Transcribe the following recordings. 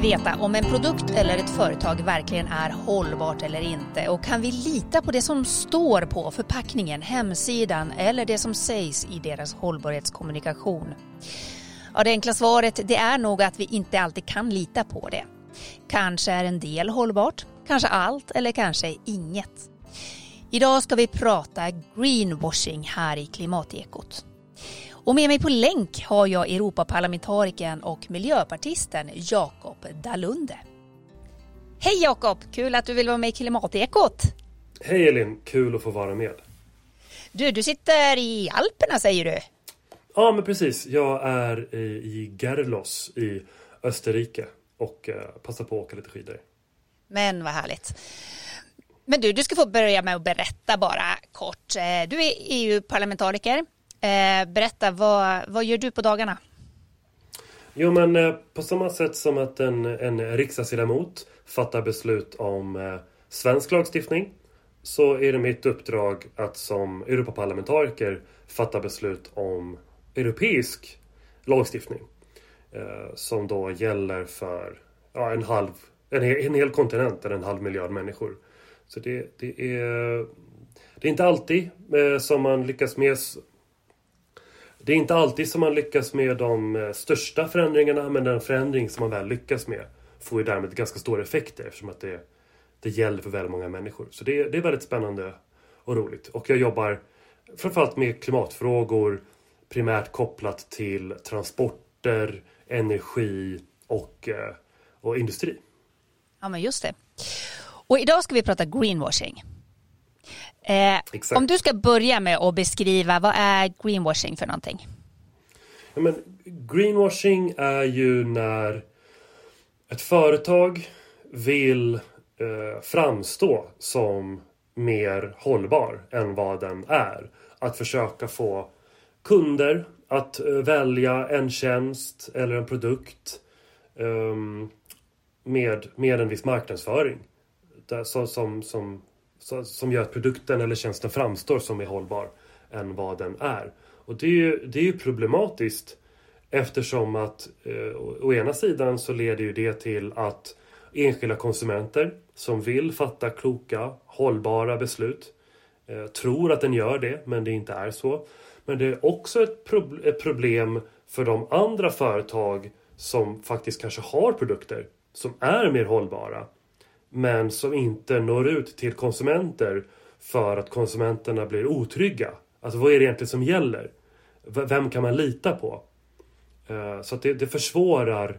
vi veta om en produkt eller ett företag verkligen är hållbart eller inte? Och kan vi lita på det som står på förpackningen, hemsidan eller det som sägs i deras hållbarhetskommunikation? Ja, det enkla svaret det är nog att vi inte alltid kan lita på det. Kanske är en del hållbart, kanske allt eller kanske inget. Idag ska vi prata greenwashing här i Klimatekot. Och med mig på länk har jag Europaparlamentarikern och miljöpartisten Jakob Dalunde. Hej Jakob! Kul att du vill vara med i Klimatekot. Hej Elin! Kul att få vara med. Du, du sitter i Alperna säger du? Ja, men precis. Jag är i Gerlos i Österrike och eh, passar på att åka lite skidor. Men vad härligt. Men du, du ska få börja med att berätta bara kort. Eh, du är EU-parlamentariker Eh, berätta, vad, vad gör du på dagarna? Jo men eh, på samma sätt som att en, en riksdagsledamot fattar beslut om eh, svensk lagstiftning så är det mitt uppdrag att som Europaparlamentariker fatta beslut om europeisk lagstiftning. Eh, som då gäller för ja, en, halv, en, en hel kontinent eller en halv miljard människor. Så det, det, är, det är inte alltid eh, som man lyckas med det är inte alltid som man lyckas med de eh, största förändringarna men den förändring som man väl lyckas med får ju därmed ganska stora effekter eftersom att det, det gäller för väldigt många människor. Så det, det är väldigt spännande och roligt. Och jag jobbar framförallt med klimatfrågor primärt kopplat till transporter, energi och, eh, och industri. Ja men just det. Och idag ska vi prata greenwashing. Eh, om du ska börja med att beskriva vad är greenwashing för någonting? Ja, men greenwashing är ju när ett företag vill eh, framstå som mer hållbar än vad den är. Att försöka få kunder att eh, välja en tjänst eller en produkt eh, med, med en viss marknadsföring. Där, så, som, som som gör att produkten eller tjänsten framstår som mer hållbar än vad den är. Och det är ju, det är ju problematiskt eftersom att eh, å ena sidan så leder ju det till att enskilda konsumenter som vill fatta kloka, hållbara beslut eh, tror att den gör det, men det inte är så. Men det är också ett, prob ett problem för de andra företag som faktiskt kanske har produkter som är mer hållbara men som inte når ut till konsumenter för att konsumenterna blir otrygga. Alltså vad är det egentligen som gäller? Vem kan man lita på? Eh, så att det, det försvårar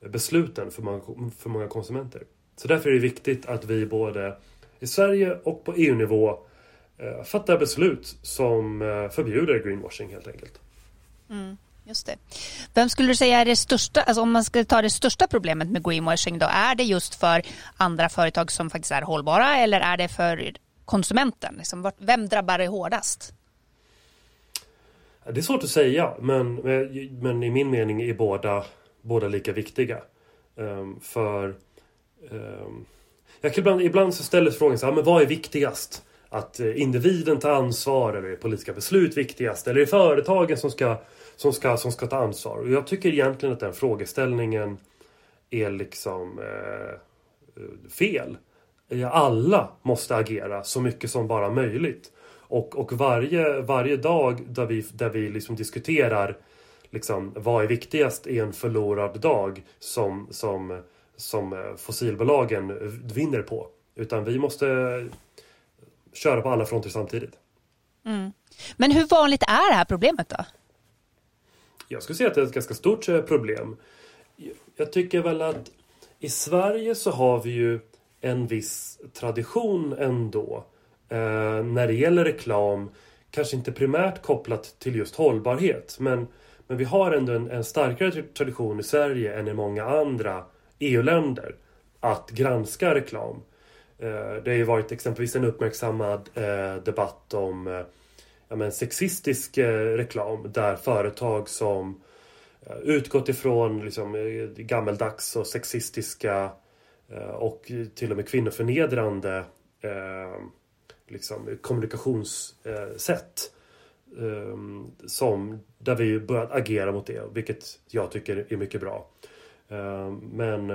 besluten för många, för många konsumenter. Så därför är det viktigt att vi både i Sverige och på EU-nivå eh, fattar beslut som eh, förbjuder greenwashing helt enkelt. Mm. Just det. Vem skulle du säga är det största, alltså om man skulle ta det största problemet med greenwashing då, är det just för andra företag som faktiskt är hållbara eller är det för konsumenten? Liksom, vem drabbar det hårdast? Det är svårt att säga, men, men i min mening är båda, båda lika viktiga. Um, för um, jag kan ibland, ibland så ställer frågan så här, men vad är viktigast? Att eh, individen tar ansvar eller är politiska beslut viktigast? Eller är det företagen som ska som ska, som ska ta ansvar. Och jag tycker egentligen att den frågeställningen är liksom eh, fel. Alla måste agera så mycket som bara möjligt. Och, och varje, varje dag där vi, där vi liksom diskuterar liksom, vad är viktigast är en förlorad dag som, som, som eh, fossilbolagen vinner på. Utan vi måste köra på alla fronter samtidigt. Mm. Men hur vanligt är det här problemet då? Jag skulle säga att det är ett ganska stort eh, problem. Jag tycker väl att i Sverige så har vi ju en viss tradition ändå eh, när det gäller reklam. Kanske inte primärt kopplat till just hållbarhet men, men vi har ändå en, en starkare tradition i Sverige än i många andra EU-länder att granska reklam. Eh, det har ju varit exempelvis en uppmärksammad eh, debatt om eh, ja, men, sexistisk eh, reklam där företag som eh, utgått ifrån liksom, eh, gammeldags och sexistiska och till och med kvinnoförnedrande liksom, kommunikationssätt som, där vi börjat agera mot det, vilket jag tycker är mycket bra. Men,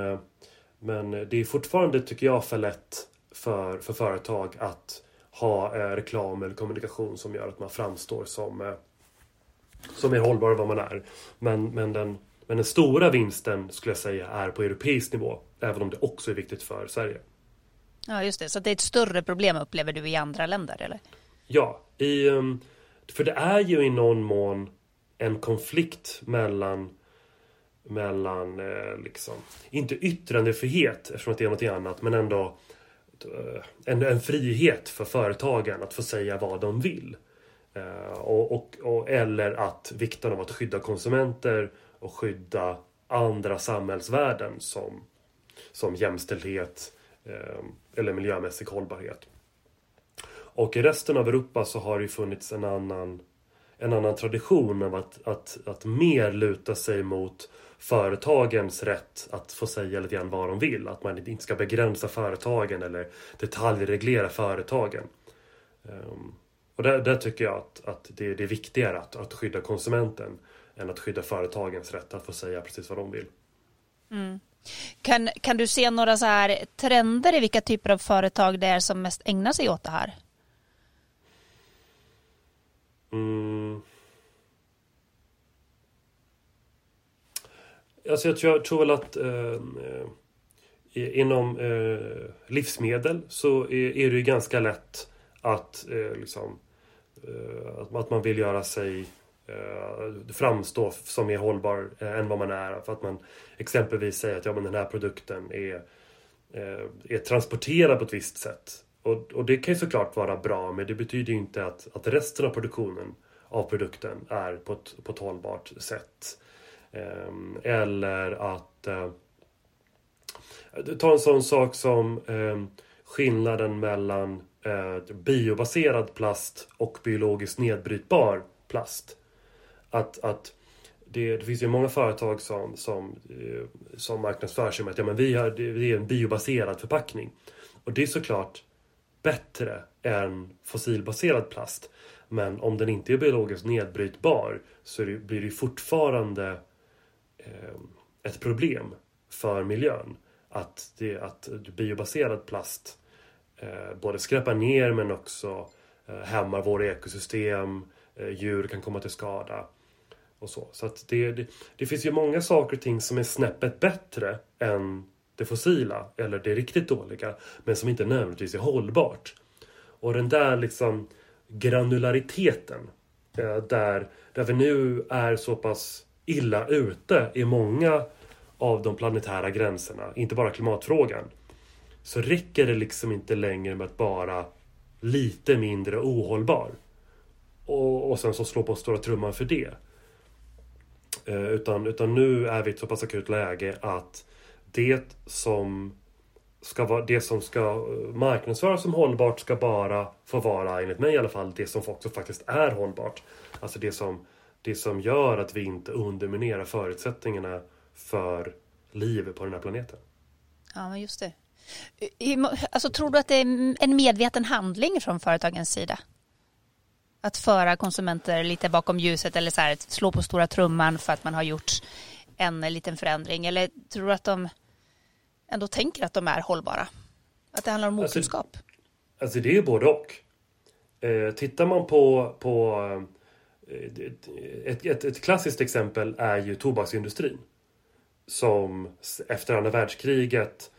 men det är fortfarande, tycker jag, för lätt för, för företag att ha reklam eller kommunikation som gör att man framstår som, som är hållbar än vad man är. Men, men, den, men den stora vinsten skulle jag säga är på europeisk nivå. Även om det också är viktigt för Sverige. Ja, just det. Så det är ett större problem upplever du i andra länder, eller? Ja, i, um, för det är ju i någon mån en konflikt mellan mellan, eh, liksom, inte yttrandefrihet eftersom det är något annat, men ändå eh, Eh, en, en frihet för företagen att få säga vad de vill. Eh, och, och, och, eller att vikten av att skydda konsumenter och skydda andra samhällsvärden som, som jämställdhet eh, eller miljömässig hållbarhet. Och i resten av Europa så har det funnits en annan, en annan tradition av att, att, att mer luta sig mot företagens rätt att få säga lite grann vad de vill. Att man inte ska begränsa företagen eller detaljreglera företagen. Um, och där, där, tycker jag att, att det, det är viktigare att, att skydda konsumenten än att skydda företagens rätt att få säga precis vad de vill. Mm. Kan, kan du se några så här trender i vilka typer av företag det är som mest ägnar sig åt det här? Mm. Alltså jag tror, jag tror väl att eh, eh inom eh, livsmedel så är, är, det ju ganska lätt att eh, liksom eh, att, att man vill göra sig eh, framstå som mer hållbar eh, än vad man är. För att man exempelvis säger att ja, men den här produkten är, eh, är transporterad på ett visst sätt. Och, och det kan ju såklart vara bra men det betyder ju inte att, att resten av produktionen av produkten är på ett, på ett hållbart sätt. Ehm, eller att eh, Ta en sån sak som ehm, skillnaden mellan eh, biobaserad plast och biologiskt nedbrytbar plast. Att, att det, det, finns ju många företag som, som, eh, som marknadsför sig med att ja, men vi, har, vi är en biobaserad förpackning. Och det är såklart bättre än fossilbaserad plast. Men om den inte är biologiskt nedbrytbar så det, blir det fortfarande Eh, ett problem för miljön. Att, det, att biobaserad plast eh, både skräpar ner men också eh, hämmar våra ekosystem. Eh, djur kan komma till skada. Och så så att det, det, det finns ju många saker och ting som är snäppet bättre än det fossila eller det riktigt dåliga men som inte nödvändigtvis är hållbart. Och den där liksom granulariteten eh, där, där vi nu är så pass illa ute i många av de planetära gränserna, inte bara klimatfrågan. Så räcker det liksom inte längre med att bara lite mindre ohållbar. Och, och sen så slå på stora trumman för det. Eh, utan, utan nu är vi i ett så pass akut läge att det som ska vara, det som ska eh, marknadsföras som hållbart ska bara få vara, enligt mig i alla fall, det som också faktiskt är hållbart. Alltså det som, det som gör att vi inte underminerar förutsättningarna för liv på den här planeten. Ja, men just det. Alltså, tror du att det är en medveten handling från företagens sida? Att föra konsumenter lite bakom ljuset eller så här, slå på stora trumman för att man har gjort en liten förändring? Eller tror du att de ändå tänker att de är hållbara? Att det handlar om alltså, okunskap? Alltså, alltså det är både och. Eh, tittar man på, på Eh, ett, ett, ett, klassiskt exempel är ju tobaksindustrin. Som efter andra världskriget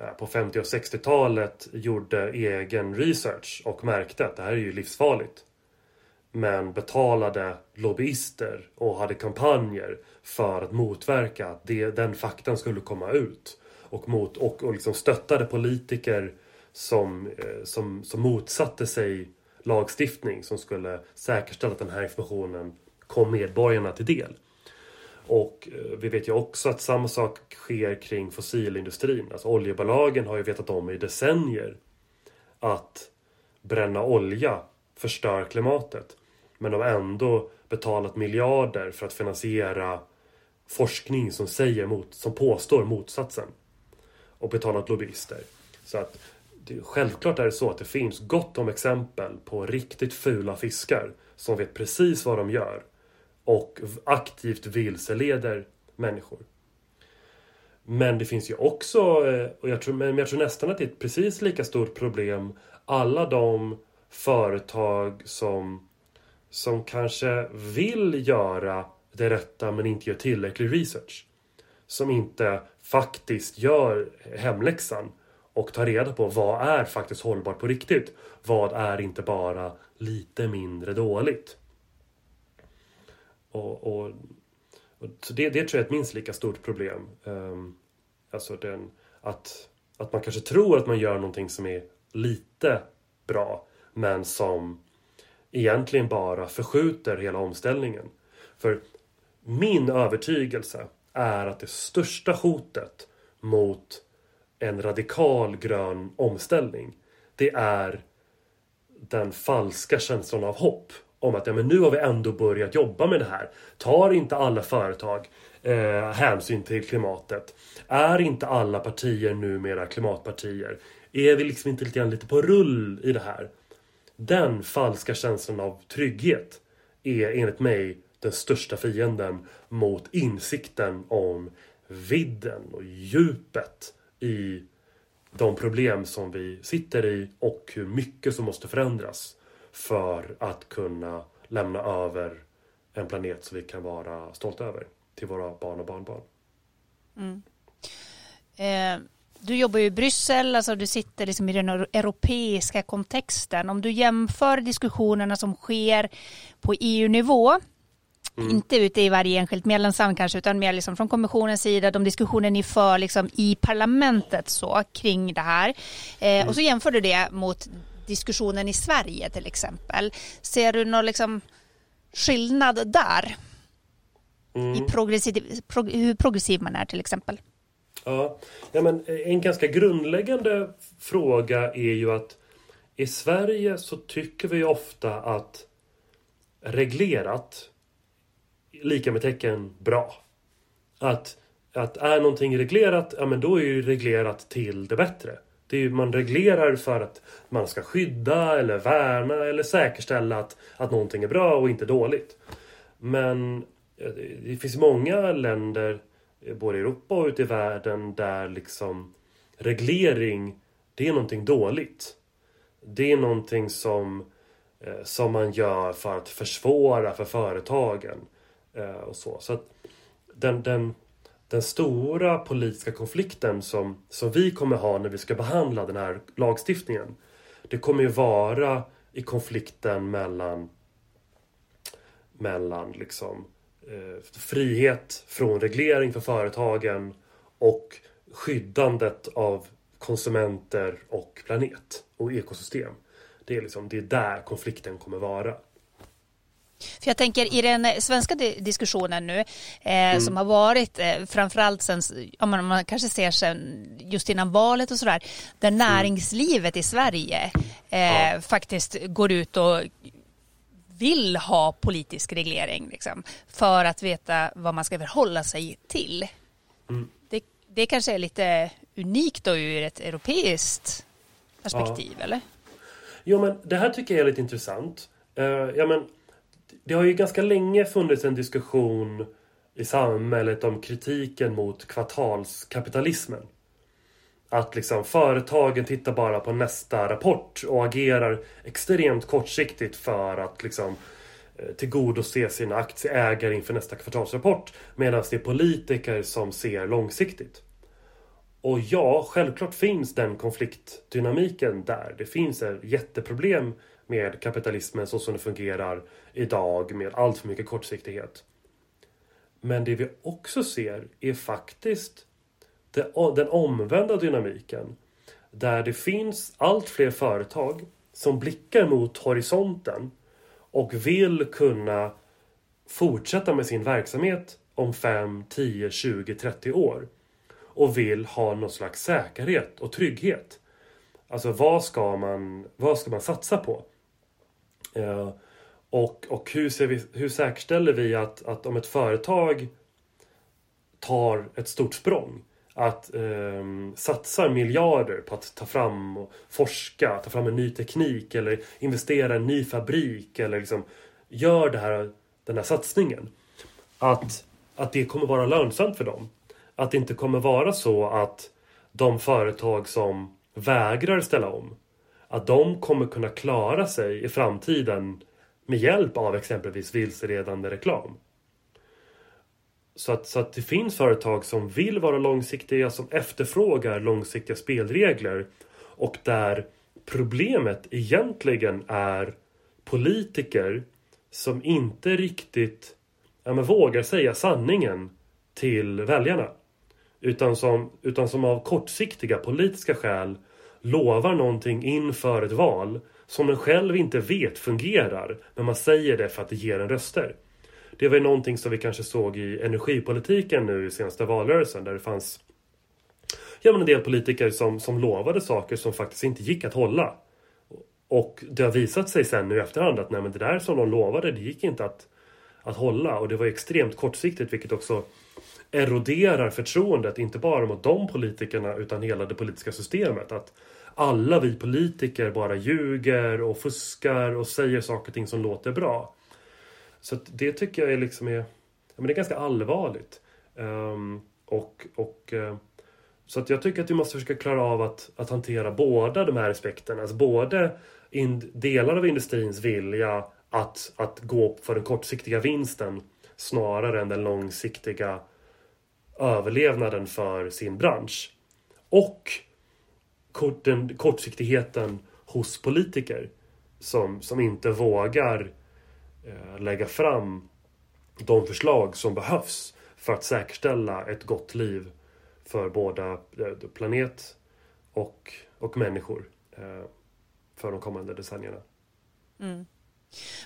eh, på 50 och 60-talet gjorde egen research och märkte att det här är ju livsfarligt. Men betalade lobbyister och hade kampanjer för att motverka att det, den faktan skulle komma ut och, mot, och, och liksom stöttade politiker som, eh, som, som motsatte sig lagstiftning som skulle säkerställa att den här informationen kom medborgarna till del. Och eh, vi vet ju också att samma sak sker kring fossilindustrin. Alltså oljebolagen har ju vetat om i decennier att bränna olja förstör klimatet. Men de har ändå betalat miljarder för att finansiera forskning som säger mot, som påstår motsatsen och betalat lobbyister. Så att det, självklart är det så att det finns gott om exempel på riktigt fula fiskar som vet precis vad de gör och aktivt vilseleder människor. Men det finns ju också, eh, och jag tror, men jag tror nästan att det är ett precis lika stort problem, alla de företag som, som kanske vill göra det rätta men inte gör tillräcklig research. Som inte faktiskt gör hemläxan och ta reda på vad är faktiskt hållbart på riktigt. Vad är inte bara lite mindre dåligt. Och, och, och så det, det tror jag är ett minst lika stort problem. Um, alltså den, att, att man kanske tror att man gör någonting som är lite bra men som egentligen bara förskjuter hela omställningen. För min övertygelse är att det största hotet mot en radikal grön omställning det är den falska känslan av hopp om att ja, men nu har vi ändå börjat jobba med det här. Tar inte alla företag eh, hänsyn till klimatet? Är inte alla partier numera klimatpartier? Är vi liksom inte lite grann lite på rull i det här? Den falska känslan av trygghet är enligt mig den största fienden mot insikten om vidden och djupet i de problem som vi sitter i och hur mycket som måste förändras för att kunna lämna över en planet som vi kan vara stolta över till våra barn och barnbarn. Mm. Eh, du jobbar ju i Bryssel, alltså du sitter liksom i den europeiska kontexten. Om du jämför diskussionerna som sker på EU-nivå Mm. Inte ute i varje enskilt medlemsland kanske, utan mer liksom från kommissionens sida, de diskussioner ni för liksom i parlamentet så, kring det här. Eh, mm. Och så jämför du det mot diskussionen i Sverige till exempel. Ser du någon liksom skillnad där? Mm. I progressiv, prog, hur progressiv man är till exempel? Ja, ja men en ganska grundläggande fråga är ju att i Sverige så tycker vi ofta att reglerat lika med tecken bra. Att, att är någonting reglerat, ja men då är ju reglerat till det bättre. Det är, man reglerar för att man ska skydda eller värna eller säkerställa att, att någonting är bra och inte dåligt. Men det finns många länder, eh, både i Europa och ute i världen, där liksom reglering, det är någonting dåligt. Det är någonting som, eh, som man gör för att försvåra för företagen. Eh, och så. så att den, den, den stora politiska konflikten som, som vi kommer ha när vi ska behandla den här lagstiftningen. Det kommer ju vara i konflikten mellan mellan liksom eh, frihet från reglering för företagen och skyddandet av konsumenter och planet och ekosystem. Det är, liksom, det är där konflikten kommer vara. För jag tänker i den svenska diskussionen nu eh, mm. som har varit eh, framförallt sen, ja, man, man kanske ser sen just innan valet och sådär, där mm. näringslivet i Sverige eh, ja. faktiskt går ut och vill ha politisk reglering liksom, för att veta vad man ska förhålla sig till. Mm. Det, det kanske är lite unikt då ur ett europeiskt perspektiv, ja. eller? Jo, men det här tycker jag är lite intressant. Uh, ja, men det har ju ganska länge funnits en diskussion i samhället om kritiken mot kvartalskapitalismen. Att liksom företagen tittar bara på nästa rapport och agerar extremt kortsiktigt för att liksom eh, tillgodose sina aktieägare inför nästa kvartalsrapport. Medan det är politiker som ser långsiktigt. Och ja, självklart finns den konfliktdynamiken där. Det finns ett jätteproblem med kapitalismen så som det fungerar idag med allt för mycket kortsiktighet. Men det vi också ser är faktiskt den omvända dynamiken. Där det finns allt fler företag som blickar mot horisonten och vill kunna fortsätta med sin verksamhet om 5, 10, 20, 30 år. Och vill ha någon slags säkerhet och trygghet. Alltså vad ska man, vad ska man satsa på? Eh, och, och hur, ser vi, hur säkerställer vi att, att om ett företag tar ett stort språng att eh, satsar miljarder på att ta fram och forska, ta fram en ny teknik eller investera i en ny fabrik eller liksom gör det här, den här satsningen. Att, att det kommer vara lönsamt för dem. att det inte kommer vara så att de företag som vägrar ställa om, att de kommer kunna klara sig i framtiden med hjälp av exempelvis vilseledande reklam. Så att, så att det finns företag som vill vara långsiktiga, som efterfrågar långsiktiga spelregler och där problemet egentligen är politiker som inte riktigt ja, men vågar säga sanningen till väljarna. Utan som, utan som av kortsiktiga politiska skäl lovar någonting inför ett val som den själv inte vet fungerar. Men man säger det för att det ger en röster. Det var ju någonting som vi kanske såg i energipolitiken nu i senaste valrörelsen där det fanns ja, men en del politiker som, som lovade saker som faktiskt inte gick att hålla. Och det har visat sig sen nu i efterhand att nej, men det där som de lovade det gick inte att, att hålla och det var extremt kortsiktigt vilket också eroderar förtroendet inte bara mot de politikerna utan hela det politiska systemet. Att alla vi politiker bara ljuger och fuskar och säger saker och ting som låter bra. Så det tycker jag är liksom är, men det är ganska allvarligt. Um, och, och uh, så att jag tycker att vi måste försöka klara av att, att hantera båda de här aspekterna. Alltså både in, delar av industrins vilja att, att gå för den kortsiktiga vinsten snarare än den långsiktiga överlevnaden för sin bransch. Och kort, den kortsiktigheten hos politiker som, som inte vågar eh, lägga fram de förslag som behövs för att säkerställa ett gott liv för båda eh, planet och, och människor eh, för de kommande decennierna. Mm.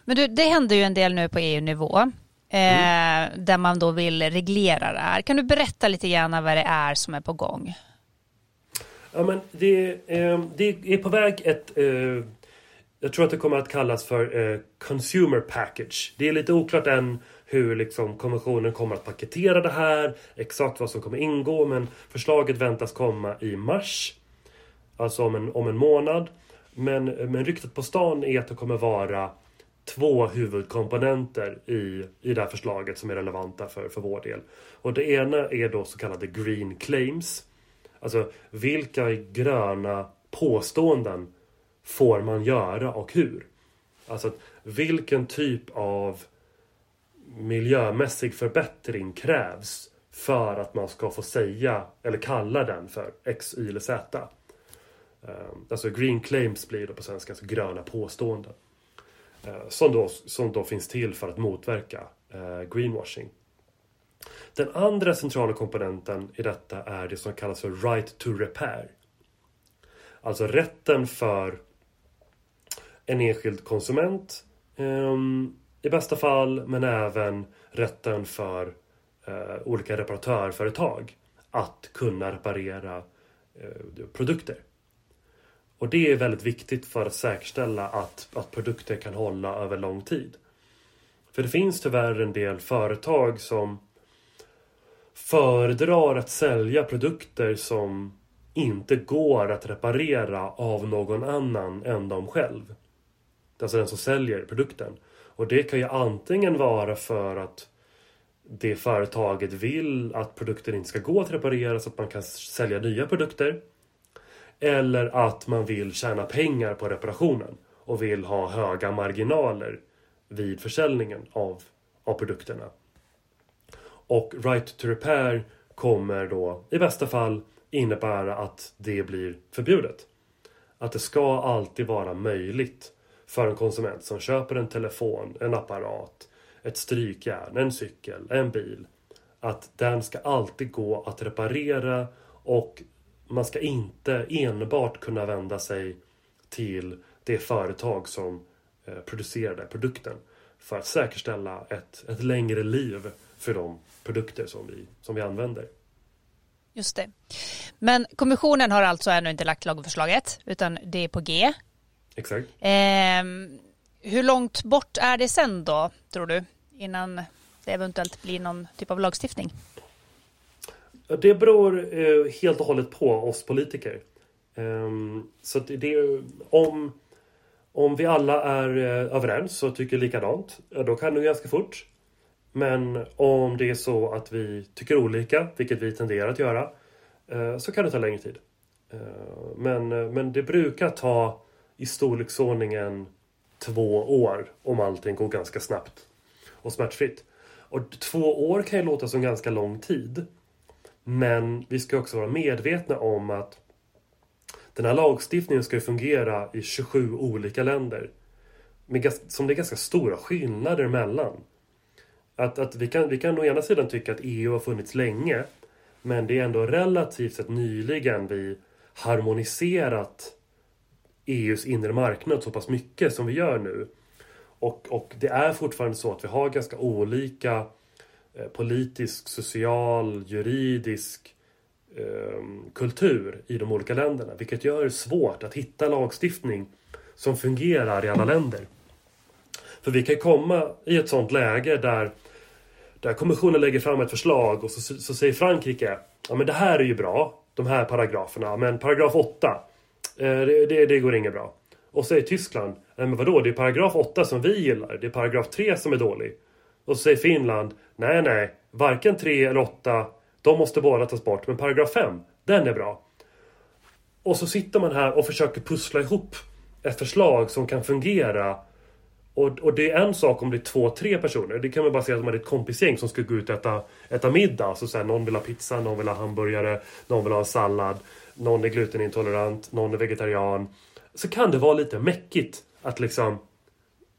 Men du, det händer ju en del nu på EU-nivå eh, där man då vill reglera det här. Kan du berätta lite grann vad det är som är på gång? Ja, men det, eh, det är på väg ett eh, jag tror att det kommer att kallas för eh, Consumer Package. Det är lite oklart än hur liksom kommissionen kommer att paketera det här, exakt vad som kommer ingå, men förslaget väntas komma i mars. Alltså om en, om en månad. Men, men ryktet på stan är att det kommer vara två huvudkomponenter i, i det här förslaget som är relevanta för, för vår del. Och det ena är då så kallade green claims. Alltså vilka gröna påståenden får man göra och hur? Alltså vilken typ av miljömässig förbättring krävs för att man ska få säga eller kalla den för X, Y eller Z. Ehm, alltså green claims blir då på svenska alltså gröna påståenden. Eh, som då, som då finns till för att motverka eh, greenwashing. Den andra centrala komponenten i detta är det som kallas för right to repair. Alltså rätten för en enskild konsument ehm, i bästa fall, men även rätten för eh, olika reparatörföretag att kunna reparera produkter. Och det är väldigt viktigt för att säkerställa att, att produkter kan hålla över lång tid. För det finns tyvärr en del företag som föredrar att sälja produkter som inte går att reparera av någon annan än de själv. Alltså den som säljer produkten. Och det kan ju antingen vara för att det företaget vill att produkten inte ska gå att reparera så att man kan sälja nya produkter. Eller att man vill tjäna pengar på reparationen och vill ha höga marginaler vid försäljningen av, av produkterna. Och Right to Repair kommer då i bästa fall innebära att det blir förbjudet. Att det ska alltid vara möjligt för en konsument som köper en telefon, en apparat, ett strykjärn, en cykel, en bil. Att den ska alltid gå att reparera och man ska inte enbart kunna vända sig till det företag som eh, producerade produkten för att säkerställa ett, ett längre liv för de produkter som vi, som vi använder. Just det. Men kommissionen har alltså ännu inte lagt lagförslaget utan det är på G. Exakt. Eh, hur långt bort är det sen då, tror du? Innan det eventuellt blir någon typ av lagstiftning? Det beror eh, helt och hållet på oss politiker. Eh, så det, om, om vi alla är eh, överens och tycker likadant, då kan det gå ganska fort. Men om det är så att vi tycker olika, vilket vi tenderar att göra, eh, så kan det ta längre tid. Ehm, eh, men, men det brukar ta i storleksordningen två år om allting går ganska snabbt och smärtfritt. Och två år kan ju låta som ganska lång tid. Men vi ska också vara medvetna om att den här lagstiftningen ska fungera i 27 olika länder. Med, som det är ganska stora skillnader mellan. Att, att vi, kan, vi kan å ena sidan tycka att EU har funnits länge. Men det är ändå relativt sett nyligen vi harmoniserat EUs inre marknad så pass mycket som vi gör nu. Och, och det är fortfarande så att vi har ganska olika eh, Eh, politisk, social, juridisk ehm, kultur i de olika länderna. Vilket gör det svårt att hitta lagstiftning som fungerar i alla länder. För vi kan komma i ett sånt läge där, där kommissionen lägger fram ett förslag och så, så säger Frankrike Ja men det här är ju bra, de här paragraferna, men paragraf 8 eh, det, det, det går inget bra. Och säger Tyskland Nej men vadå, det är paragraf 8 som vi gillar. Det är paragraf 3 som är dålig. Och så säger Finland Nej nej, varken 3 eller 8 De måste båda tas bort. Men paragraf 5, den är bra. Och så sitter man här och försöker pussla ihop ett förslag som kan fungera. Och, och det är en sak om det är två, tre personer. Det kan man bara säga att man är ett kompisgäng som ska gå ut och äta, äta middag. Så, så här, någon vill ha pizza, någon vill ha hamburgare, någon vill ha sallad. Någon är glutenintolerant, någon är vegetarian. Så kan det vara lite mäckigt att liksom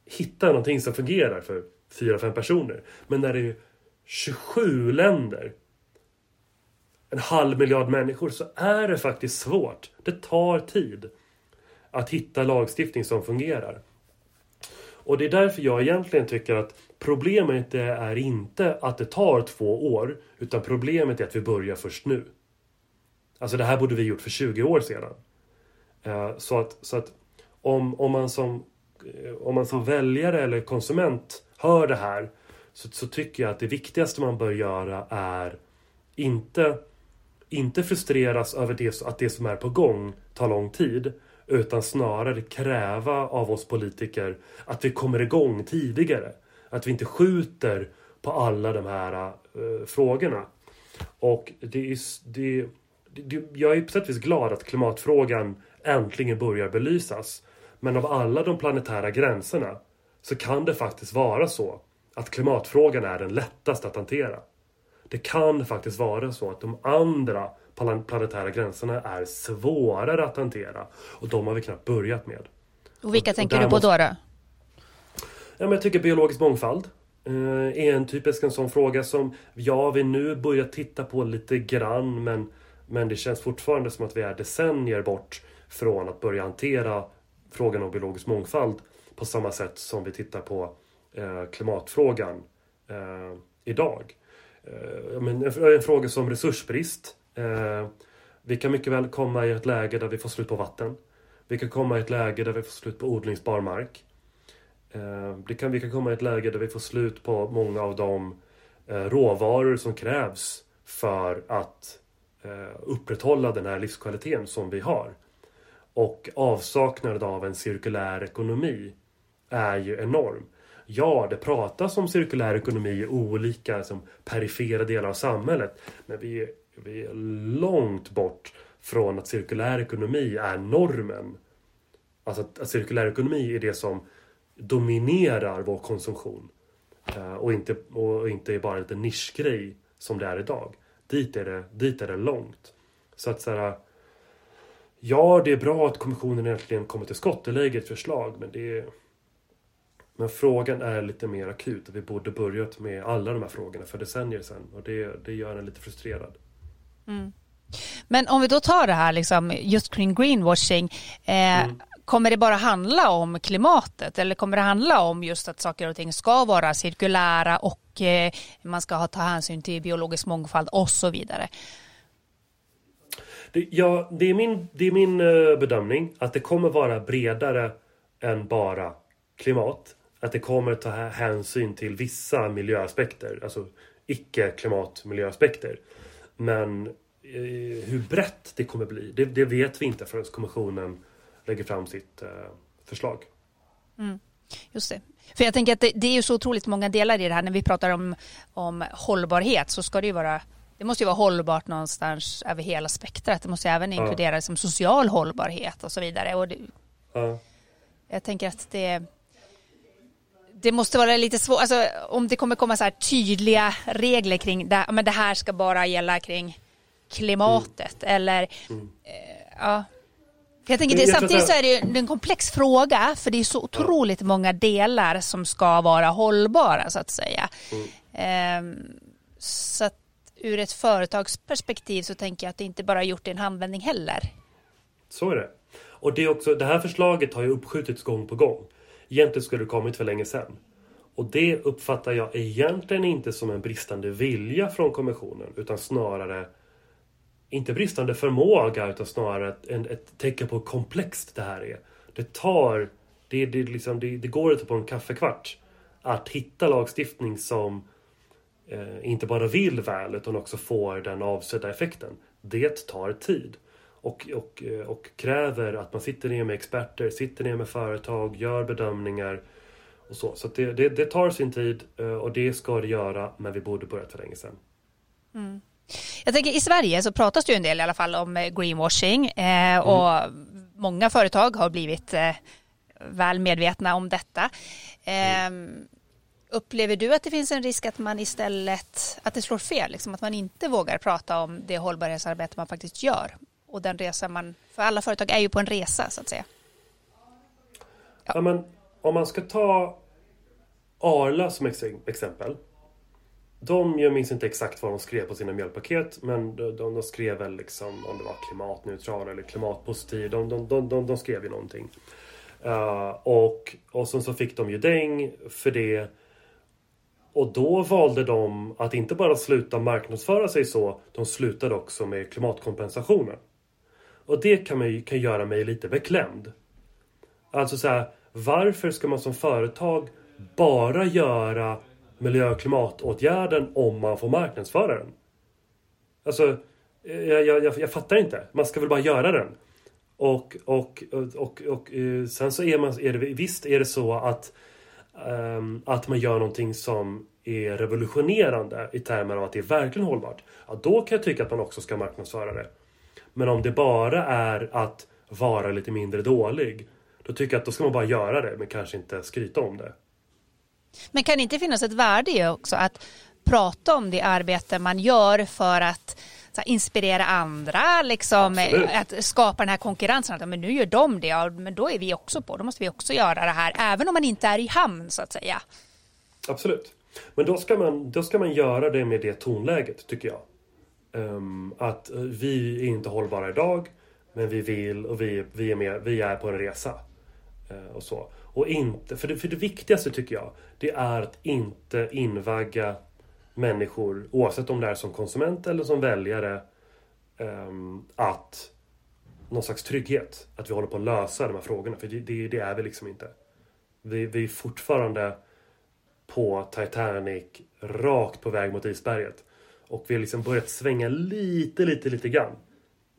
hitta någonting som fungerar för fyra, fem personer. Men när det är 27 länder, en halv miljard människor, så är det faktiskt svårt. Det tar tid att hitta lagstiftning som fungerar. Och det är därför jag egentligen tycker att problemet är inte att det tar två år, utan problemet är att vi börjar först nu. Alltså det här borde vi gjort för 20 år sedan. Eh, så att, så att om, om, man som, eh, om man som väljare eller konsument hör det här så, så tycker jag att det viktigaste man bör göra är inte, inte frustreras över det, att det som är på gång tar lång tid utan snarare kräva av oss politiker att vi kommer igång tidigare. Att vi inte skjuter på alla de här uh, frågorna. Och det är, det, det, jag är på sätt och vis glad att klimatfrågan äntligen börjar belysas. Men av alla de planetära gränserna så kan det faktiskt vara så att klimatfrågan är den lättaste att hantera. Det kan faktiskt vara så att de andra planetära gränserna är svårare att hantera. Och de har vi knappt börjat med. Och vilka och, tänker och du på då? då? Ja, men jag tycker biologisk mångfald eh, är en typisk en sån fråga som ja, vi nu börjar titta på lite grann men, men det känns fortfarande som att vi är decennier bort från att börja hantera frågan om biologisk mångfald på samma sätt som vi tittar på eh, klimatfrågan eh, idag. Eh, men en fråga som resursbrist. Vi kan mycket väl komma i ett läge där vi får slut på vatten. Vi kan komma i ett läge där vi får slut på odlingsbar mark. Det kan, vi kan komma i ett läge där vi får slut på många av de råvaror som krävs för att upprätthålla den här livskvaliteten som vi har. Och avsaknaden av en cirkulär ekonomi är ju enorm. Ja, det pratas om cirkulär ekonomi i olika som perifera delar av samhället. Men vi är, vi är långt bort från att cirkulär ekonomi är normen. Alltså att, att cirkulär ekonomi är det som dominerar vår konsumtion. Uh, och, inte, och inte är bara en liten nischgrej som det är idag. Dit är det, dit är det långt. Så att så här, Ja, det är bra att kommissionen äntligen kommer till skott och lägger ett förslag, men det är... Men frågan är lite mer akut och vi borde börjat med alla de här frågorna för decennier sedan och det, det gör en lite frustrerad. Mm. Men om vi då tar det här liksom, just kring greenwashing. Eh, mm. Kommer det bara handla om klimatet eller kommer det handla om just att saker och ting ska vara cirkulära och eh, man ska ha, ta hänsyn till biologisk mångfald och så vidare? Det, ja, det är min, det är min uh, bedömning att det kommer vara bredare än bara klimat. Att det kommer ta hänsyn till vissa miljöaspekter, alltså icke klimatmiljöaspekter. Men uh, hur brett det kommer bli, det, det, vet vi inte förrän kommissionen lägger fram sitt uh, förslag. Mm. Just det. För jag tänker att det, det, är ju så otroligt många delar i det här. När vi pratar om, om hållbarhet så ska det ju vara det måste ju vara hållbart någonstans över hela spektrat. Det måste även inkludera ja. som social hållbarhet och så vidare. Och det, ja. Jag tänker att det det måste vara lite svårt, alltså, om det kommer komma så här tydliga regler kring det, men det här ska bara gälla kring klimatet mm. eller mm. Eh, ja. Jag tänker det, samtidigt så är det ju en komplex fråga för det är så otroligt många delar som ska vara hållbara så att säga. Mm. Eh, så att ur ett företagsperspektiv så tänker jag att det inte bara är gjort i en handvändning heller. Så är det. Och det, är också, det här förslaget har ju uppskjutits gång på gång. Egentligen skulle det kommit för länge sedan. Och det uppfattar jag egentligen inte som en bristande vilja från kommissionen utan snarare inte bristande förmåga utan snarare ett, ett tecken på hur komplext det här är. Det tar, det, det, liksom, det, det går inte på en kaffekvart att hitta lagstiftning som eh, inte bara vill väl utan också får den avsedda effekten. Det tar tid. Och, och, eh, och kräver att man sitter ner med experter, sitter ner med företag, gör bedömningar och så. Så det, det, det, tar sin tid eh, och det ska det göra men vi borde börjat för länge sedan. Mm. Jag tänker i Sverige så pratas det ju en del i alla fall om eh, greenwashing eh, och mm. många företag har blivit eh, väl medvetna om detta. Eh, mm. Upplever du att det finns en risk att man istället, att det slår fel, liksom att man inte vågar prata om det hållbarhetsarbete man faktiskt gör och den resa man, för alla företag är ju på en resa så att säga. Ja, ja men om man ska ta Arla som exempel. De, jag minns inte exakt vad de skrev på sina mjölkpaket men de, de, de skrev väl liksom om det var klimatneutral eller klimatpositiv. De, de, de, de, de skrev ju någonting. Uh, och, och sen så fick de ju däng för det. Och då valde de att inte bara sluta marknadsföra sig så, de slutade också med klimatkompensationen. Och det kan, man, kan göra mig lite beklämd. Alltså så här, varför ska man som företag bara göra miljö och klimatåtgärden om man får marknadsföra den? Alltså, jag, jag, jag, jag fattar inte. Man ska väl bara göra den. Och, och, och, och, och eh, sen så är, man, är det visst är det så att, um, att man gör någonting som är revolutionerande i termer av att det är verkligen hållbart. Ja, då kan jag tycka att man också ska marknadsföra det. Men om det bara är att vara lite mindre dålig. Då tycker jag att då ska man bara göra det men kanske inte skryta om det. Men kan det inte finnas ett värde i också att prata om det arbete man gör för att här, inspirera andra, liksom, att skapa den här konkurrensen. Att men nu gör de det, ja, men då är vi också på, då måste vi också göra det här, även om man inte är i hamn så att säga. Absolut. Men då ska man, då ska man göra det med det tonläget, tycker jag. Um, att eh, vi är inte hållbara idag, men vi vill och vi, vi, är, med, vi är på en resa. Uh, och så. Och inte, för det, för det viktigaste tycker jag, det är att inte invagga människor, oavsett om det är som konsument eller som väljare, um, att någon slags trygghet. Att vi håller på att lösa de här frågorna. För det, det, det är vi liksom inte. Vi, vi är fortfarande på Titanic, rakt på väg mot isberget. Och vi har liksom börjat svänga lite, lite, lite grann.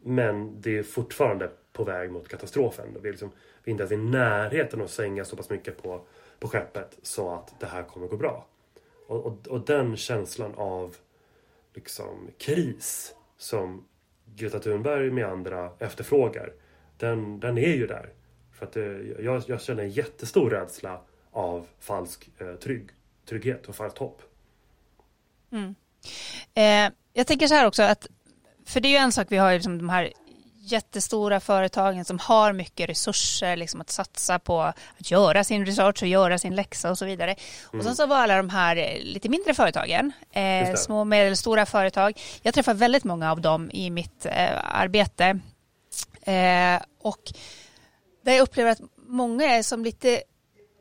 Men det är fortfarande på väg mot katastrofen. Vi är, liksom, vi är inte ens i närheten av att svänga så pass mycket på, på skeppet så att det här kommer gå bra. Och, och, och den känslan av liksom kris som Greta Thunberg med andra efterfrågar. Den, den är ju där. För att det, jag, jag känner en jättestor rädsla av falsk eh, trygg, trygghet och falskt hopp. Mm. Eh, jag tänker så här också att, för det är ju en sak vi har liksom de här jättestora företagen som har mycket resurser liksom att satsa på att göra sin research och göra sin läxa och så vidare. Mm. Och sen så var alla de här eh, lite mindre företagen, eh, små och medelstora företag. Jag träffar väldigt många av dem i mitt eh, arbete. Eh, och där jag upplever att många är som lite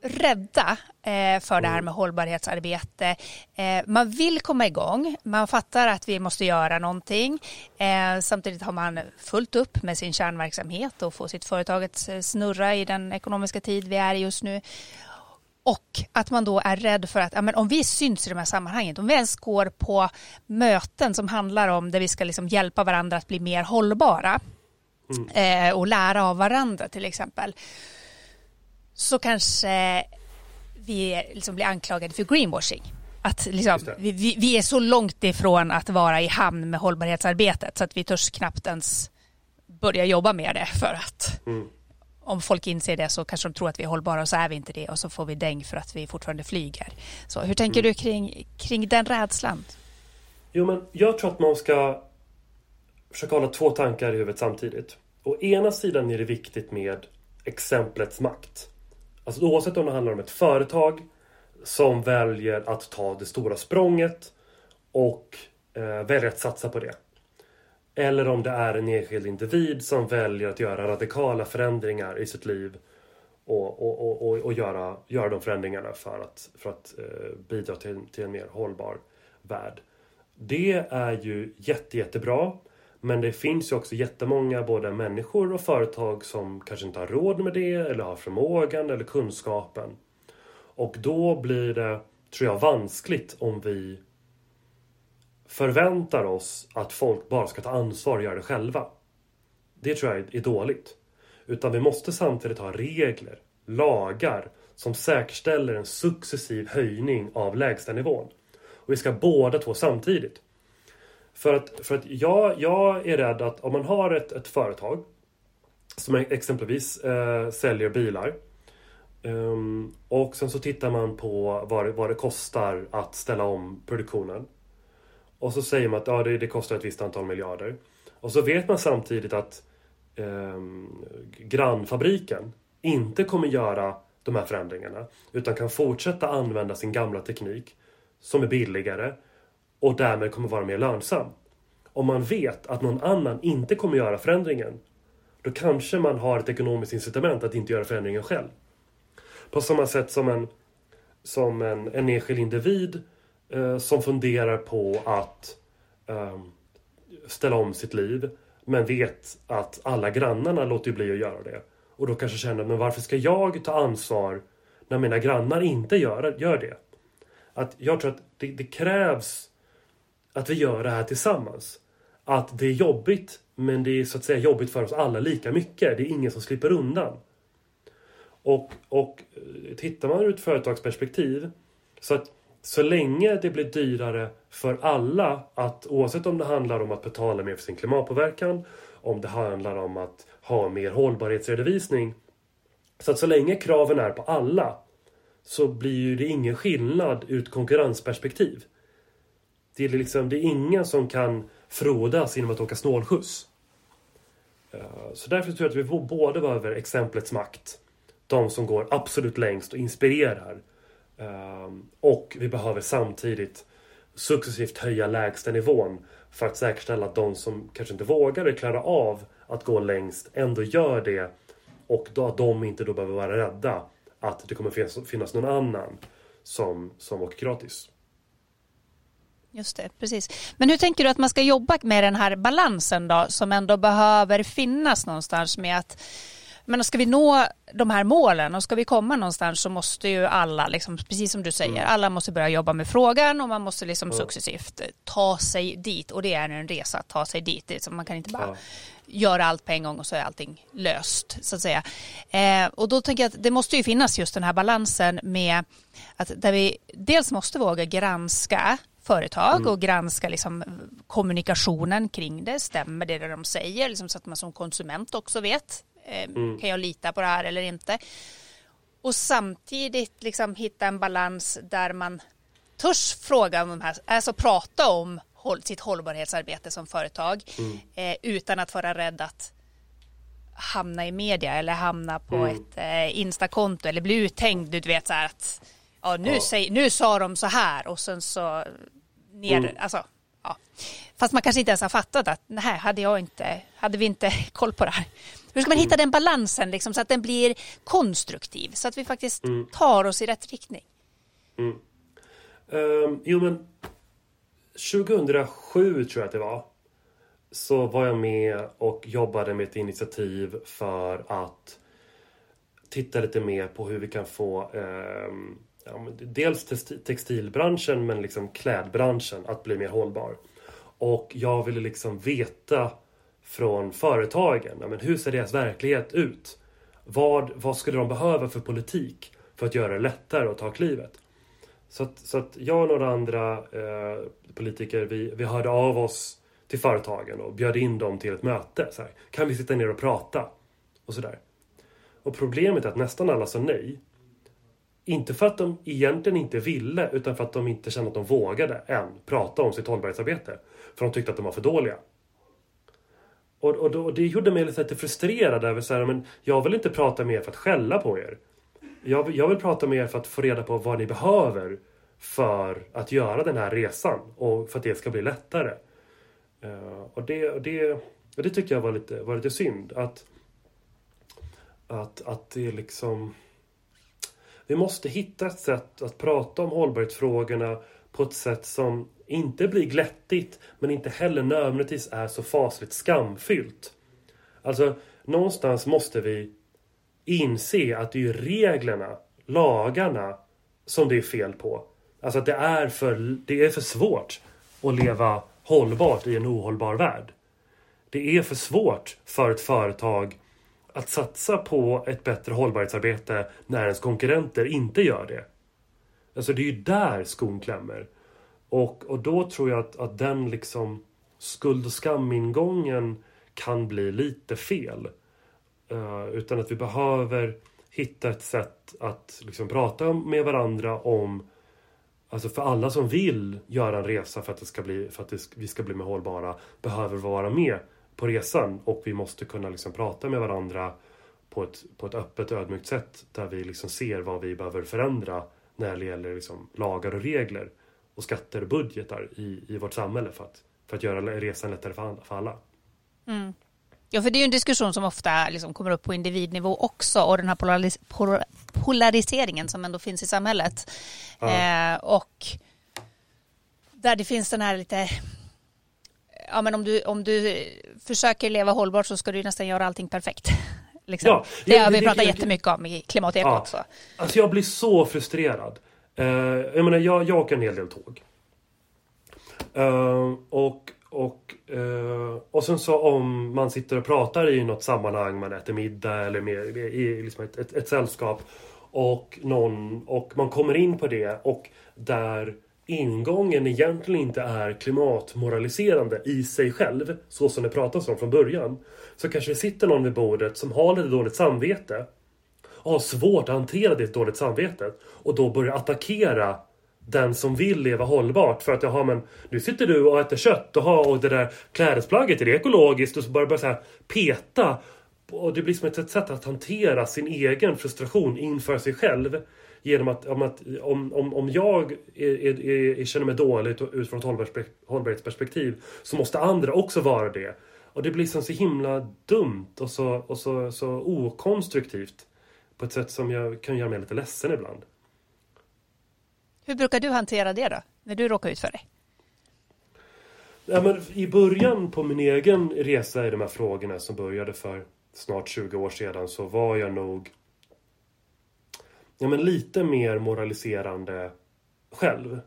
rädda eh, för det här med hållbarhetsarbete. Eh, man vill komma igång, man fattar att vi måste göra någonting. Eh, samtidigt har man fullt upp med sin kärnverksamhet och få sitt företag att snurra i den ekonomiska tid vi är i just nu. Och att man då är rädd för att ja, men om vi syns i de här sammanhangen, om vi ens går på möten som handlar om där vi ska liksom hjälpa varandra att bli mer hållbara mm. och lära av varandra till exempel så kanske vi liksom blir anklagade för greenwashing. Att liksom, vi, vi, är så långt ifrån att vara i hamn med hållbarhetsarbetet så att vi törs knappt ens börja jobba med det för att mm. om folk inser det så kanske de tror att vi är hållbara och så är vi inte det och så får vi däng för att vi fortfarande flyger. Så hur tänker mm. du kring, kring den rädslan? Jo men jag tror att man ska försöka hålla två tankar i huvudet samtidigt. Å ena sidan är det viktigt med exemplets makt. Alltså oavsett om det handlar om ett företag som väljer att ta det stora språnget och eh, väljer att satsa på det. Eller om det är en enskild individ som väljer att göra radikala förändringar i sitt liv och, och, och, och göra, göra de förändringarna för att, för att eh, bidra till, till en mer hållbar värld. Det är ju jätte, jättebra. Men det finns ju också jättemånga både människor och företag som kanske inte har råd med det eller har förmågan eller kunskapen. Och då blir det, tror jag, vanskligt om vi förväntar oss att folk bara ska ta ansvar och göra det själva. Det tror jag är dåligt. Utan vi måste samtidigt ha regler, lagar som säkerställer en successiv höjning av lägstanivån. Och vi ska båda två samtidigt. För att, för att jag, jag är rädd att om man har ett, ett företag som exempelvis eh, säljer bilar um, och sen så tittar man på vad det, vad det kostar att ställa om produktionen. Och så säger man att ja, det, det kostar ett visst antal miljarder. Och så vet man samtidigt att eh, grannfabriken inte kommer göra de här förändringarna utan kan fortsätta använda sin gamla teknik som är billigare och därmed kommer vara mer lönsam. Om man vet att någon annan inte kommer göra förändringen då kanske man har ett ekonomiskt incitament att inte göra förändringen själv. På samma sätt som en, som en, en enskild individ eh, som funderar på att eh, ställa om sitt liv men vet att alla grannarna låter bli att göra det. Och då kanske känner, men varför ska jag ta ansvar när mina grannar inte gör, gör det? Att jag tror att det, det krävs att vi gör det här tillsammans. Att det är jobbigt, men det är så att säga jobbigt för oss alla lika mycket. Det är ingen som slipper undan. Och, och eh, tittar man ur ett företagsperspektiv så att så länge det blir dyrare för alla att oavsett om det handlar om att betala mer för sin klimatpåverkan, om det handlar om att ha mer hållbarhetsredovisning. Så att så länge kraven är på alla så blir det ingen skillnad ur ett konkurrensperspektiv. Det är, liksom, det är ingen som kan frodas genom att åka snålskjuts. Eh, så därför tror jag att vi både behöver exemplets makt. De som går absolut längst och inspirerar. Ehm, och vi behöver samtidigt successivt höja lägstanivån för att säkerställa att de som kanske inte vågar eller klarar av att gå längst ändå gör det. Och då att de inte då behöver vara rädda att det kommer finnas någon annan som, som åker gratis. Just det, precis. Men hur tänker du att man ska jobba med den här balansen då som ändå behöver finnas någonstans med att men ska vi nå de här målen och ska vi komma någonstans så måste ju alla, liksom, precis som du säger, mm. alla måste börja jobba med frågan och man måste liksom mm. successivt ta sig dit och det är en resa att ta sig dit. Det, man kan inte bara ja. göra allt på en gång och så är allting löst så att säga. Eh, och då tänker jag att det måste ju finnas just den här balansen med att där vi dels måste våga granska företag mm. och granska liksom kommunikationen kring det. Stämmer det de säger? Liksom så att man som konsument också vet. Eh, mm. Kan jag lita på det här eller inte? Och samtidigt liksom hitta en balans där man törs fråga om de här, alltså prata om sitt hållbarhetsarbete som företag mm. eh, utan att vara rädd att hamna i media eller hamna på mm. ett eh, instakonto eller bli uthängd. Du vet så här att ja, nu, ja. Säg, nu sa de så här och sen så ner, mm. alltså, ja. Fast man kanske inte ens har fattat att nej, hade jag inte, hade vi inte koll på det här. Hur ska man hitta mm. den balansen liksom, så att den blir konstruktiv så att vi faktiskt mm. tar oss i rätt riktning? Um, jo men 2007 tror jag att det var så var jag med och jobbade med ett initiativ för att titta lite mer på hur vi kan få um, ja, dels textilbranschen men liksom klädbranschen att bli mer hållbar. Och jag ville liksom veta från företagen, ja, men hur ser deras verklighet ut? Vad, vad skulle de behöva för politik för att göra det lättare att ta klivet. Så att, så att jag och några andra eh, politiker, vi, vi hörde av oss till företagen och bjöd in dem till ett möte. Så här, kan vi sitta ner och prata? Och sådär. Och problemet är att nästan alla sa nej. Inte för att de egentligen inte ville, utan för att de inte kände att de vågade än prata om sitt hållbarhetsarbete. För de tyckte att de var för dåliga. Och, och, och det gjorde mig lite frustrerad över så här, men jag vill inte prata med er för att skälla på er. Jag, jag vill prata med er för att få reda på vad ni behöver för att göra den här resan och för att det ska bli lättare. Uh, och, det, och, det, och det tycker jag var lite, var lite synd. Att, att, att det liksom... Vi måste hitta ett sätt att prata om hållbarhetsfrågorna på ett sätt som inte blir glättigt men inte heller nödvändigtvis är så fasligt skamfyllt. Alltså, någonstans måste vi inse att det är reglerna, lagarna, som det är fel på. Alltså att det är för, det är för svårt att leva hållbart i en ohållbar värld. Det är för svårt för ett företag att satsa på ett bättre hållbarhetsarbete när ens konkurrenter inte gör det. Alltså det är ju där skon klämmer. Och, och då tror jag att, att den liksom skuld och skamingången kan bli lite fel. Uh, utan att vi behöver hitta ett sätt att liksom prata med varandra om Alltså för alla som vill göra en resa för att, det ska bli, för att det, vi ska bli mer hållbara behöver vara med på resan och vi måste kunna liksom prata med varandra på ett, på ett öppet och ödmjukt sätt där vi liksom ser vad vi behöver förändra när det gäller liksom lagar och regler och skatter och budgetar i, i vårt samhälle för att, för att göra resan lättare för alla. Mm. Ja, för det är ju en diskussion som ofta liksom kommer upp på individnivå också och den här polaris polariseringen som ändå finns i samhället. Ja. Eh, och där det finns den här lite Ja men om du, om du försöker leva hållbart så ska du nästan göra allting perfekt. Liksom. Ja, det, det har vi pratat jättemycket om i Klimatekot ja. också. Alltså jag blir så frustrerad. Uh, jag menar jag, jag åker en hel del tåg. Uh, och och, uh, och sen så om man sitter och pratar i något sammanhang, man äter middag eller med, i liksom ett, ett, ett, sällskap och, någon, och man kommer in på det och där ingången egentligen inte är klimatmoraliserande i sig själv, så som det pratas om från början. Så kanske det sitter någon vid bordet som har lite dåligt samvete och har svårt att hantera det dåligt samvetet och då börjar attackera den som vill leva hållbart. För att jaha men nu sitter du och äter kött och, har, och det där klädesplagget är det ekologiskt och så bara börjar så här peta. Och det blir som ett sätt att hantera sin egen frustration inför sig själv. Genom att om, att, om, om, om jag är, är, är, känner mig dåligt utifrån ett hållbarhetsperspektiv så måste andra också vara det. Och det blir som så himla dumt och så, och så, så okonstruktivt. På ett sätt som jag kan göra mig lite ledsen ibland. Hur brukar du hantera det då, när du råkar ut för det? Ja, men I början på min egen resa i de här frågorna som började för snart 20 år sedan så var jag nog ja, men lite mer moraliserande själv.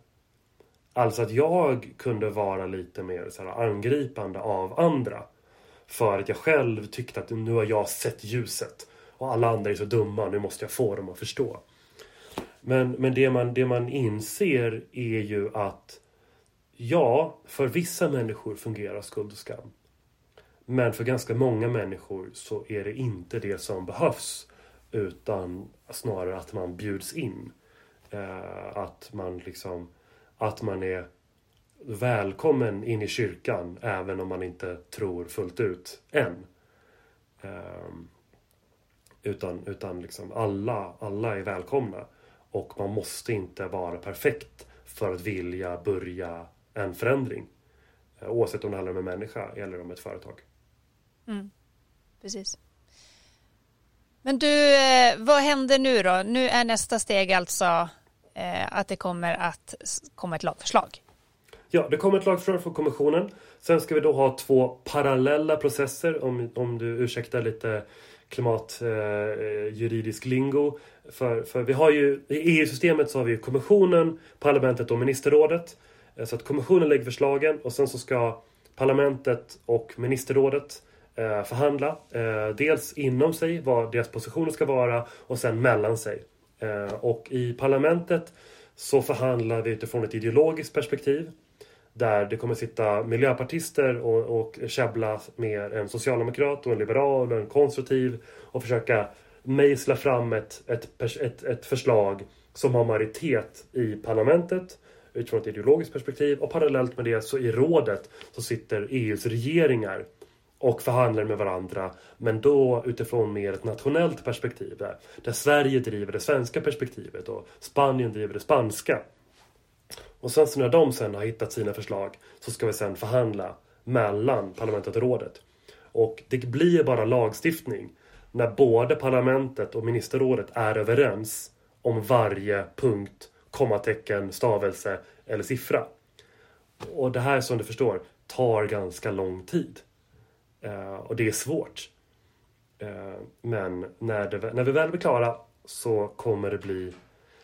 Alltså att jag kunde vara lite mer så här, angripande av andra. För att jag själv tyckte att nu har jag sett ljuset. Och alla andra är så dumma, nu måste jag få dem att förstå. Men, men det, man, det man inser är ju att ja, för vissa människor fungerar skuld och skam. Men för ganska många människor så är det inte det som behövs. Utan snarare att man bjuds in. Eh, att man liksom att man är välkommen in i kyrkan även om man inte tror fullt ut än. Eh, utan utan liksom alla, alla är välkomna. Och man måste inte vara perfekt för att vilja börja en förändring. Eh, oavsett om det handlar om en människa eller om ett företag. Mm. Precis. Men du, eh, vad händer nu då? Nu är nästa steg alltså eh, att det kommer att komma ett lagförslag. Ja, det kommer ett lagförslag från kommissionen. Sen ska vi då ha två parallella processer om, om du ursäktar lite klimatjuridisk eh, eh lingo. För, för vi har ju, i EU-systemet så har vi kommissionen, parlamentet och ministerrådet. Så att kommissionen lägger förslagen och sen så ska parlamentet och ministerrådet eh, Eh, förhandla. Eh, dels inom sig vad deras positioner ska vara och sen mellan sig. Eh, och i parlamentet så förhandlar vi utifrån ett ideologiskt perspektiv. Där det kommer sitta miljöpartister och, och käbbla med en socialdemokrat och en liberal och en konstruktiv och försöka mejsla fram ett, ett, ett, ett förslag som har majoritet i parlamentet utifrån ett ideologiskt perspektiv och parallellt med det så i rådet så sitter EUs regeringar och förhandlar med varandra men då utifrån mer ett nationellt perspektiv där, där Sverige driver det svenska perspektivet och Spanien driver det spanska. Och sen så när de sen har hittat sina förslag så ska vi sen förhandla mellan parlamentet och rådet. Och det blir bara lagstiftning när både parlamentet och ministerrådet är överens om varje punkt, kommatecken, stavelse eller siffra. Och det här som du förstår tar ganska lång tid. Uh, och det är svårt. Uh, men när, det, när vi väl blir klara så kommer det bli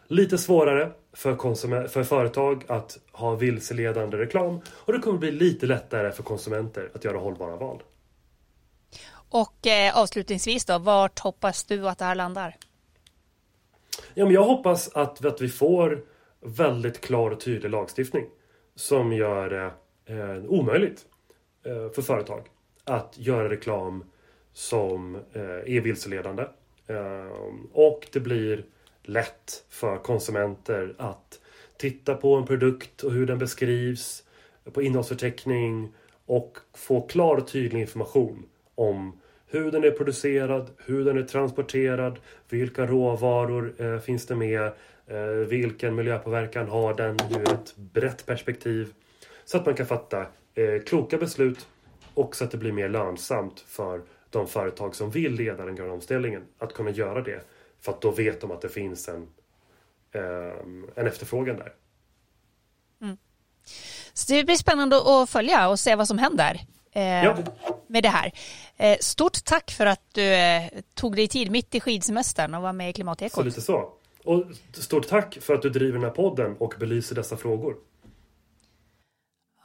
lite svårare för, för företag att ha vilseledande reklam och det kommer bli lite lättare för konsumenter att göra hållbara val. Och eh, avslutningsvis då, vart hoppas du att det här landar? Ja, men jag hoppas att, att vi får väldigt klar och tydlig lagstiftning som gör det eh, omöjligt eh, för företag att göra reklam som eh, är vilseledande. Eh, och det blir lätt för konsumenter att titta på en produkt och hur den beskrivs på innehållsförteckning och få klar och tydlig information om hur den är producerad, hur den är transporterad, vilka råvaror eh, finns det med, vilken miljöpåverkan har den ur ett brett perspektiv. Så att man kan fatta kloka beslut och så att det blir mer lönsamt för de företag som vill leda den gröna omställningen att kunna göra det. För att då vet de att det finns en, eh, en efterfrågan där. Mm. Så det blir spännande att följa och se vad som händer eh, ja. med det här. Eh, stort tack för att du eh, tog dig tid mitt i skidsemestern och var med i Klimatekot. Så lite så. Och stort tack för att du driver den här podden och belyser dessa frågor.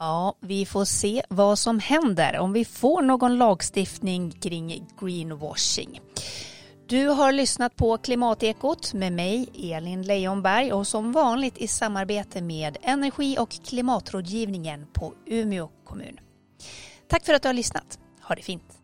Ja, vi får se vad som händer om vi får någon lagstiftning kring greenwashing. Du har lyssnat på Klimatekot med mig, Elin Leijonberg och som vanligt i samarbete med Energi och klimatrådgivningen på Umeå kommun. Tack för att du har lyssnat. Ha det fint.